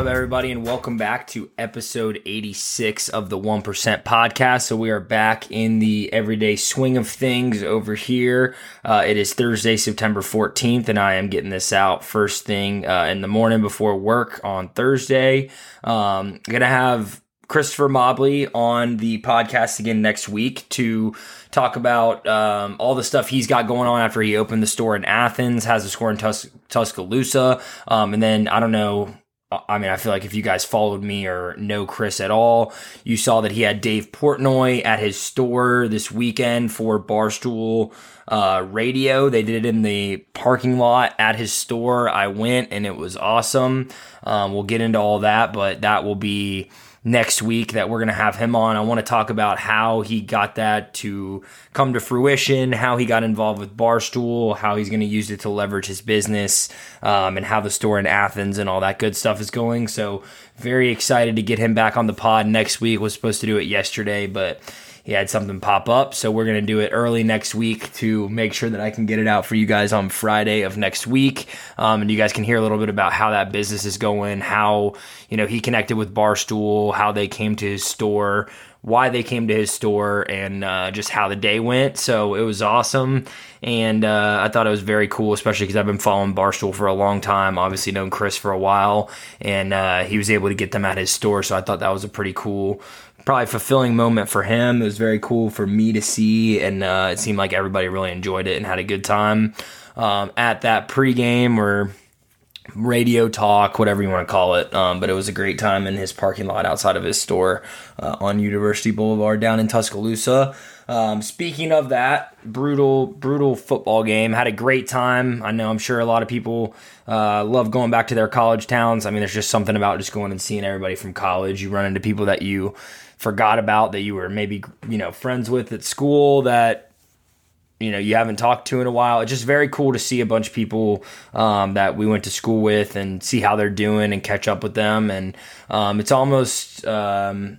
up, everybody, and welcome back to episode 86 of the 1% podcast. So, we are back in the everyday swing of things over here. Uh, it is Thursday, September 14th, and I am getting this out first thing uh, in the morning before work on Thursday. Um, to have Christopher Mobley on the podcast again next week to talk about um, all the stuff he's got going on after he opened the store in Athens, has a store in Tus- Tuscaloosa, um, and then I don't know I mean, I feel like if you guys followed me or know Chris at all, you saw that he had Dave Portnoy at his store this weekend for Barstool uh, Radio. They did it in the parking lot at his store. I went and it was awesome. Um, we'll get into all that, but that will be next week that we're going to have him on. I want to talk about how he got that to come to fruition, how he got involved with Barstool, how he's going to use it to leverage his business, um, and how the store in Athens and all that good stuff is going. So, very excited to get him back on the pod next week. Was supposed to do it yesterday, but he had something pop up. So we're going to do it early next week to make sure that I can get it out for you guys on Friday of next week. Um, and you guys can hear a little bit about how that business is going, how, you know, he connected with Barstool, how they came to his store, why they came to his store and uh, just how the day went. So it was awesome. And uh, I thought it was very cool, especially because I've been following Barstool for a long time, obviously known Chris for a while. And uh, he was able to get them at his store. So I thought that was a pretty cool probably fulfilling moment for him. It was very cool for me to see, and uh, it seemed like everybody really enjoyed it and had a good time um, at that pregame or radio talk, whatever you want to call it. Um, but it was a great time in his parking lot outside of his store uh, on University Boulevard down in Tuscaloosa. Um, speaking of that, brutal, brutal football game. Had a great time. I know I'm sure a lot of people uh, love going back to their college towns. I mean, there's just something about just going and seeing everybody from college. You run into people that you forgot about that you were maybe you know friends with at school that you know you haven't talked to in a while. It's just very cool to see a bunch of people um, that we went to school with and see how they're doing and catch up with them. And um, it's almost um,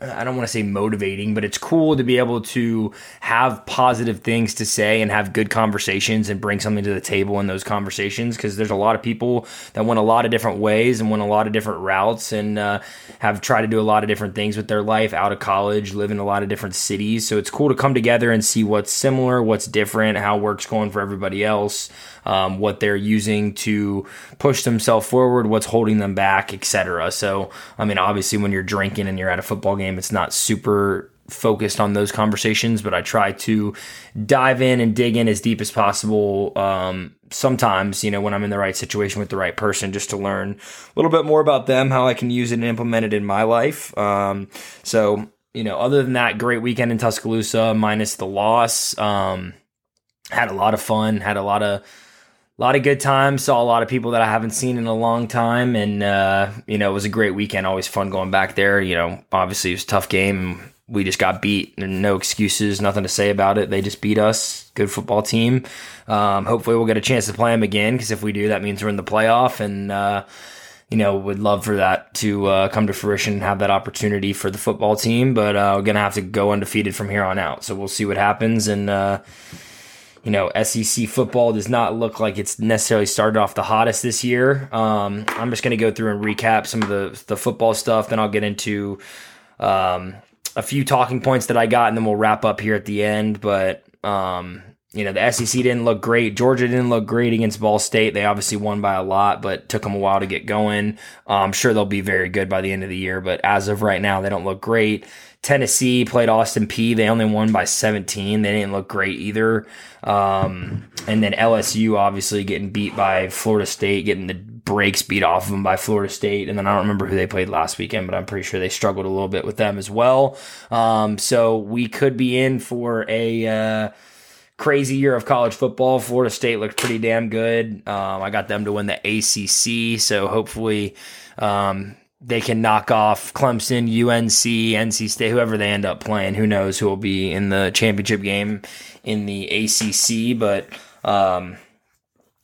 I don't want to say motivating, but it's cool to be able to have positive things to say and have good conversations and bring something to the table in those conversations because there's a lot of people that went a lot of different ways and went a lot of different routes and uh, have tried to do a lot of different things with their life out of college, live in a lot of different cities. So it's cool to come together and see what's similar, what's different, how work's going for everybody else um, what they're using to push themselves forward, what's holding them back, etc. So, I mean, obviously, when you're drinking and you're at a football game, it's not super focused on those conversations, but I try to dive in and dig in as deep as possible. Um, sometimes, you know, when I'm in the right situation with the right person, just to learn a little bit more about them, how I can use it and implement it in my life. Um, so, you know, other than that, great weekend in Tuscaloosa, minus the loss. Um, had a lot of fun, had a lot of a lot of good times. Saw a lot of people that I haven't seen in a long time, and uh, you know, it was a great weekend. Always fun going back there. You know, obviously it was a tough game. We just got beat, no excuses, nothing to say about it. They just beat us. Good football team. Um, hopefully, we'll get a chance to play them again because if we do, that means we're in the playoff, and uh, you know, would love for that to uh, come to fruition and have that opportunity for the football team. But uh, we're gonna have to go undefeated from here on out. So we'll see what happens, and uh, you know, SEC football does not look like it's necessarily started off the hottest this year. Um, I'm just going to go through and recap some of the the football stuff. Then I'll get into um, a few talking points that I got, and then we'll wrap up here at the end. But um, you know, the SEC didn't look great. Georgia didn't look great against Ball State. They obviously won by a lot, but took them a while to get going. Uh, I'm sure they'll be very good by the end of the year, but as of right now, they don't look great. Tennessee played Austin Peay They only won by 17. They didn't look great either. Um, and then LSU obviously getting beat by Florida State, getting the brakes beat off of them by Florida State. And then I don't remember who they played last weekend, but I'm pretty sure they struggled a little bit with them as well. Um, so we could be in for a. Uh, crazy year of college football. Florida State looked pretty damn good. Um, I got them to win the ACC, so hopefully um, they can knock off Clemson, UNC, NC State, whoever they end up playing. Who knows who will be in the championship game in the ACC? But um,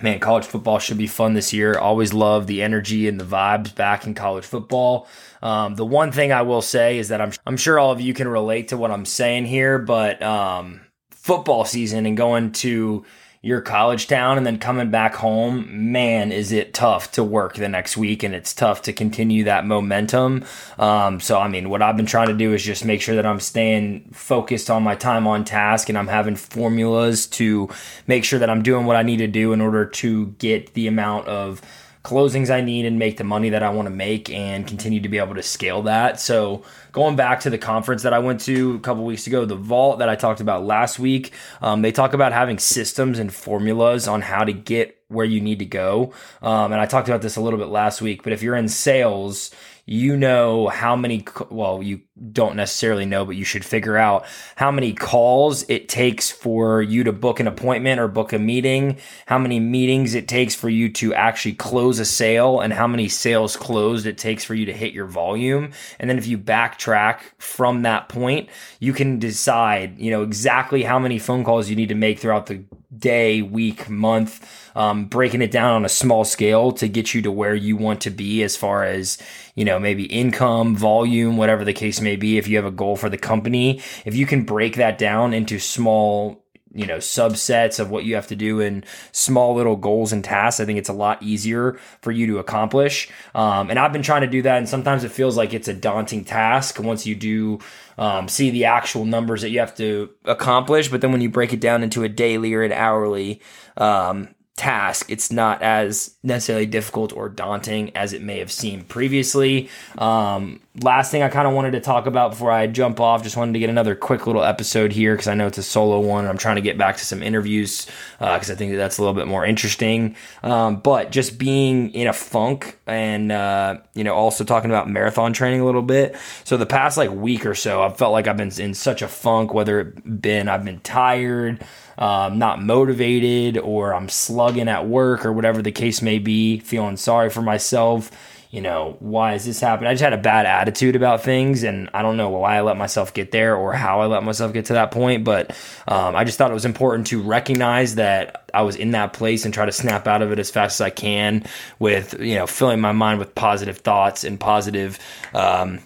man, college football should be fun this year. Always love the energy and the vibes back in college football. Um, the one thing I will say is that I'm I'm sure all of you can relate to what I'm saying here, but um, football season and going to your college town and then coming back home, man, is it tough to work the next week and it's tough to continue that momentum. Um, so, I mean, what I've been trying to do is just make sure that I'm staying focused on my time on task and I'm having formulas to make sure that I'm doing what I need to do in order to get the amount of closings I need and make the money that I want to make and continue to be able to scale that. So, going back to the conference that I went to a couple weeks ago, the Vault that I talked about last week, um, they talk about having systems and formulas on how to get where you need to go. Um, and I talked about this a little bit last week, but if you're in sales, you know how many well you don't necessarily know but you should figure out how many calls it takes for you to book an appointment or book a meeting how many meetings it takes for you to actually close a sale and how many sales closed it takes for you to hit your volume. And then if you backtrack from that point you can decide you know exactly how many phone calls you need to make throughout the day week month um, breaking it down on a small scale to get you to where you want to be as far as you know maybe income volume whatever the case may be if you have a goal for the company if you can break that down into small you know subsets of what you have to do in small little goals and tasks i think it's a lot easier for you to accomplish um, and i've been trying to do that and sometimes it feels like it's a daunting task once you do um, see the actual numbers that you have to accomplish but then when you break it down into a daily or an hourly um, task, it's not as necessarily difficult or daunting as it may have seemed previously. Um, last thing I kind of wanted to talk about before I jump off, just wanted to get another quick little episode here because I know it's a solo one. I'm trying to get back to some interviews because uh, I think that that's a little bit more interesting. Um, but just being in a funk and, uh, you know, also talking about marathon training a little bit. So the past like week or so, I've felt like I've been in such a funk, whether it been I've been tired um, not motivated or I'm slugging at work or whatever the case may be, feeling sorry for myself. You know, why is this happening? I just had a bad attitude about things, and I don't know why I let myself get there or how I let myself get to that point. But um, I just thought it was important to recognize that I was in that place and try to snap out of it as fast as I can with, you know, filling my mind with positive thoughts and positive. Um,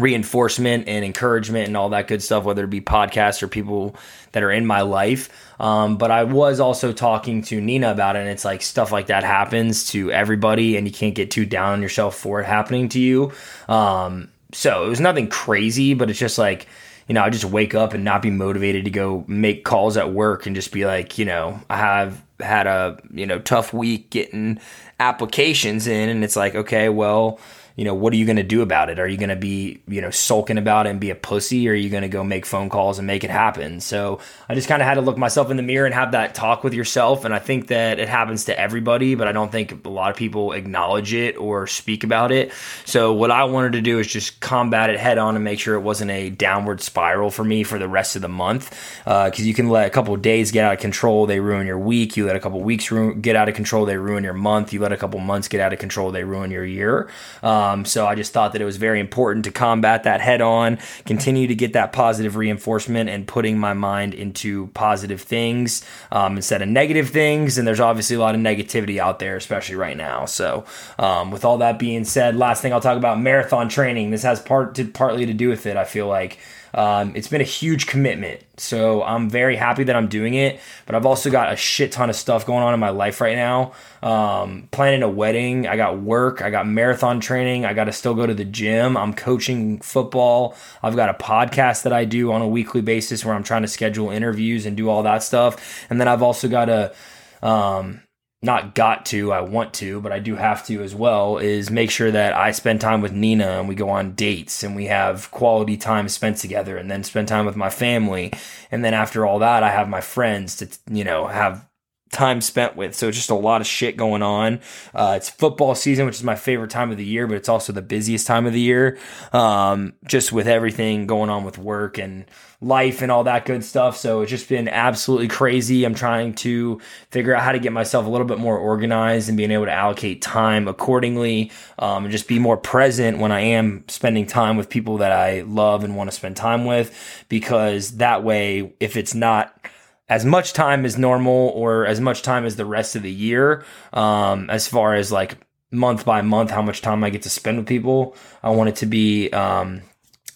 reinforcement and encouragement and all that good stuff, whether it be podcasts or people that are in my life. Um, but I was also talking to Nina about it, and it's like stuff like that happens to everybody, and you can't get too down on yourself for it happening to you. Um, so it was nothing crazy, but it's just like, you know, I just wake up and not be motivated to go make calls at work and just be like, you know, I have had a, you know, tough week getting applications in, and it's like, okay, well, you know, what are you going to do about it? Are you going to be, you know, sulking about it and be a pussy, or are you going to go make phone calls and make it happen? So I just kind of had to look myself in the mirror and have that talk with yourself. And I think that it happens to everybody, but I don't think a lot of people acknowledge it or speak about it. So what I wanted to do is just combat it head on and make sure it wasn't a downward spiral for me for the rest of the month. Because uh, you can let a couple days get out of control, they ruin your week. You let a couple weeks get out of control, they ruin your month. You let a couple months get out of control, they ruin your year. Um, um, so I just thought that it was very important to combat that head on, continue to get that positive reinforcement and putting my mind into positive things um, instead of negative things. And there's obviously a lot of negativity out there, especially right now. So, um, with all that being said, last thing I'll talk about marathon training. This has part to, partly to do with it. I feel like. Um, it's been a huge commitment. So I'm very happy that I'm doing it. But I've also got a shit ton of stuff going on in my life right now. Um, planning a wedding. I got work. I got marathon training. I got to still go to the gym. I'm coaching football. I've got a podcast that I do on a weekly basis where I'm trying to schedule interviews and do all that stuff. And then I've also got a, um, not got to, I want to, but I do have to as well, is make sure that I spend time with Nina and we go on dates and we have quality time spent together and then spend time with my family. And then after all that, I have my friends to, you know, have time spent with. So just a lot of shit going on. Uh, it's football season, which is my favorite time of the year, but it's also the busiest time of the year. Um, just with everything going on with work and life and all that good stuff. So it's just been absolutely crazy. I'm trying to figure out how to get myself a little bit more organized and being able to allocate time accordingly um, and just be more present when I am spending time with people that I love and want to spend time with. Because that way, if it's not as much time as normal or as much time as the rest of the year, um, as far as like month by month, how much time I get to spend with people. I want it to be um,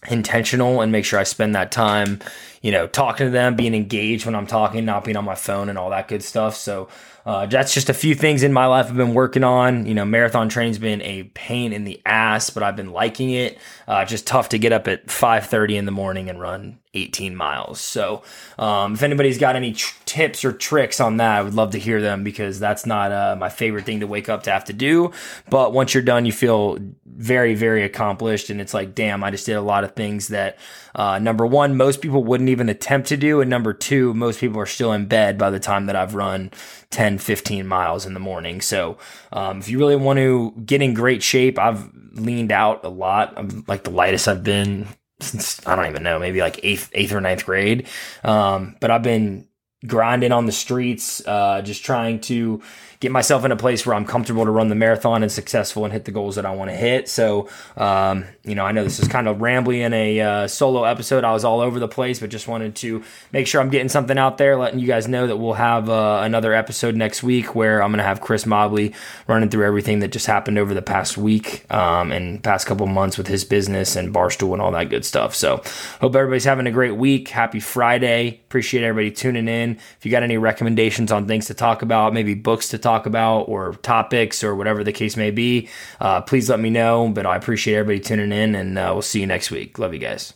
intentional and make sure I spend that time, you know, talking to them, being engaged when I'm talking, not being on my phone and all that good stuff. So, uh, that's just a few things in my life I've been working on. You know, marathon training's been a pain in the ass, but I've been liking it. Uh, just tough to get up at 5:30 in the morning and run 18 miles. So, um, if anybody's got any tr- tips or tricks on that, I would love to hear them because that's not uh, my favorite thing to wake up to have to do. But once you're done, you feel very, very accomplished, and it's like, damn, I just did a lot of things that uh, number one, most people wouldn't even attempt to do, and number two, most people are still in bed by the time that I've run 10, 15 miles in the morning. So, um, if you really want to get in great shape, I've leaned out a lot. I'm like the lightest I've been since I don't even know, maybe like eighth, eighth or ninth grade. Um, but I've been grinding on the streets, uh, just trying to get myself in a place where I'm comfortable to run the marathon and successful and hit the goals that I want to hit. So, um, you know, I know this is kind of rambly in a uh, solo episode. I was all over the place, but just wanted to make sure I'm getting something out there, letting you guys know that we'll have uh, another episode next week where I'm going to have Chris Mobley running through everything that just happened over the past week um, and past couple months with his business and Barstool and all that good stuff. So, hope everybody's having a great week. Happy Friday. Appreciate everybody tuning in. If you got any recommendations on things to talk about, maybe books to talk about or topics or whatever the case may be, uh, please let me know. But I appreciate everybody tuning in and uh, we'll see you next week. Love you guys.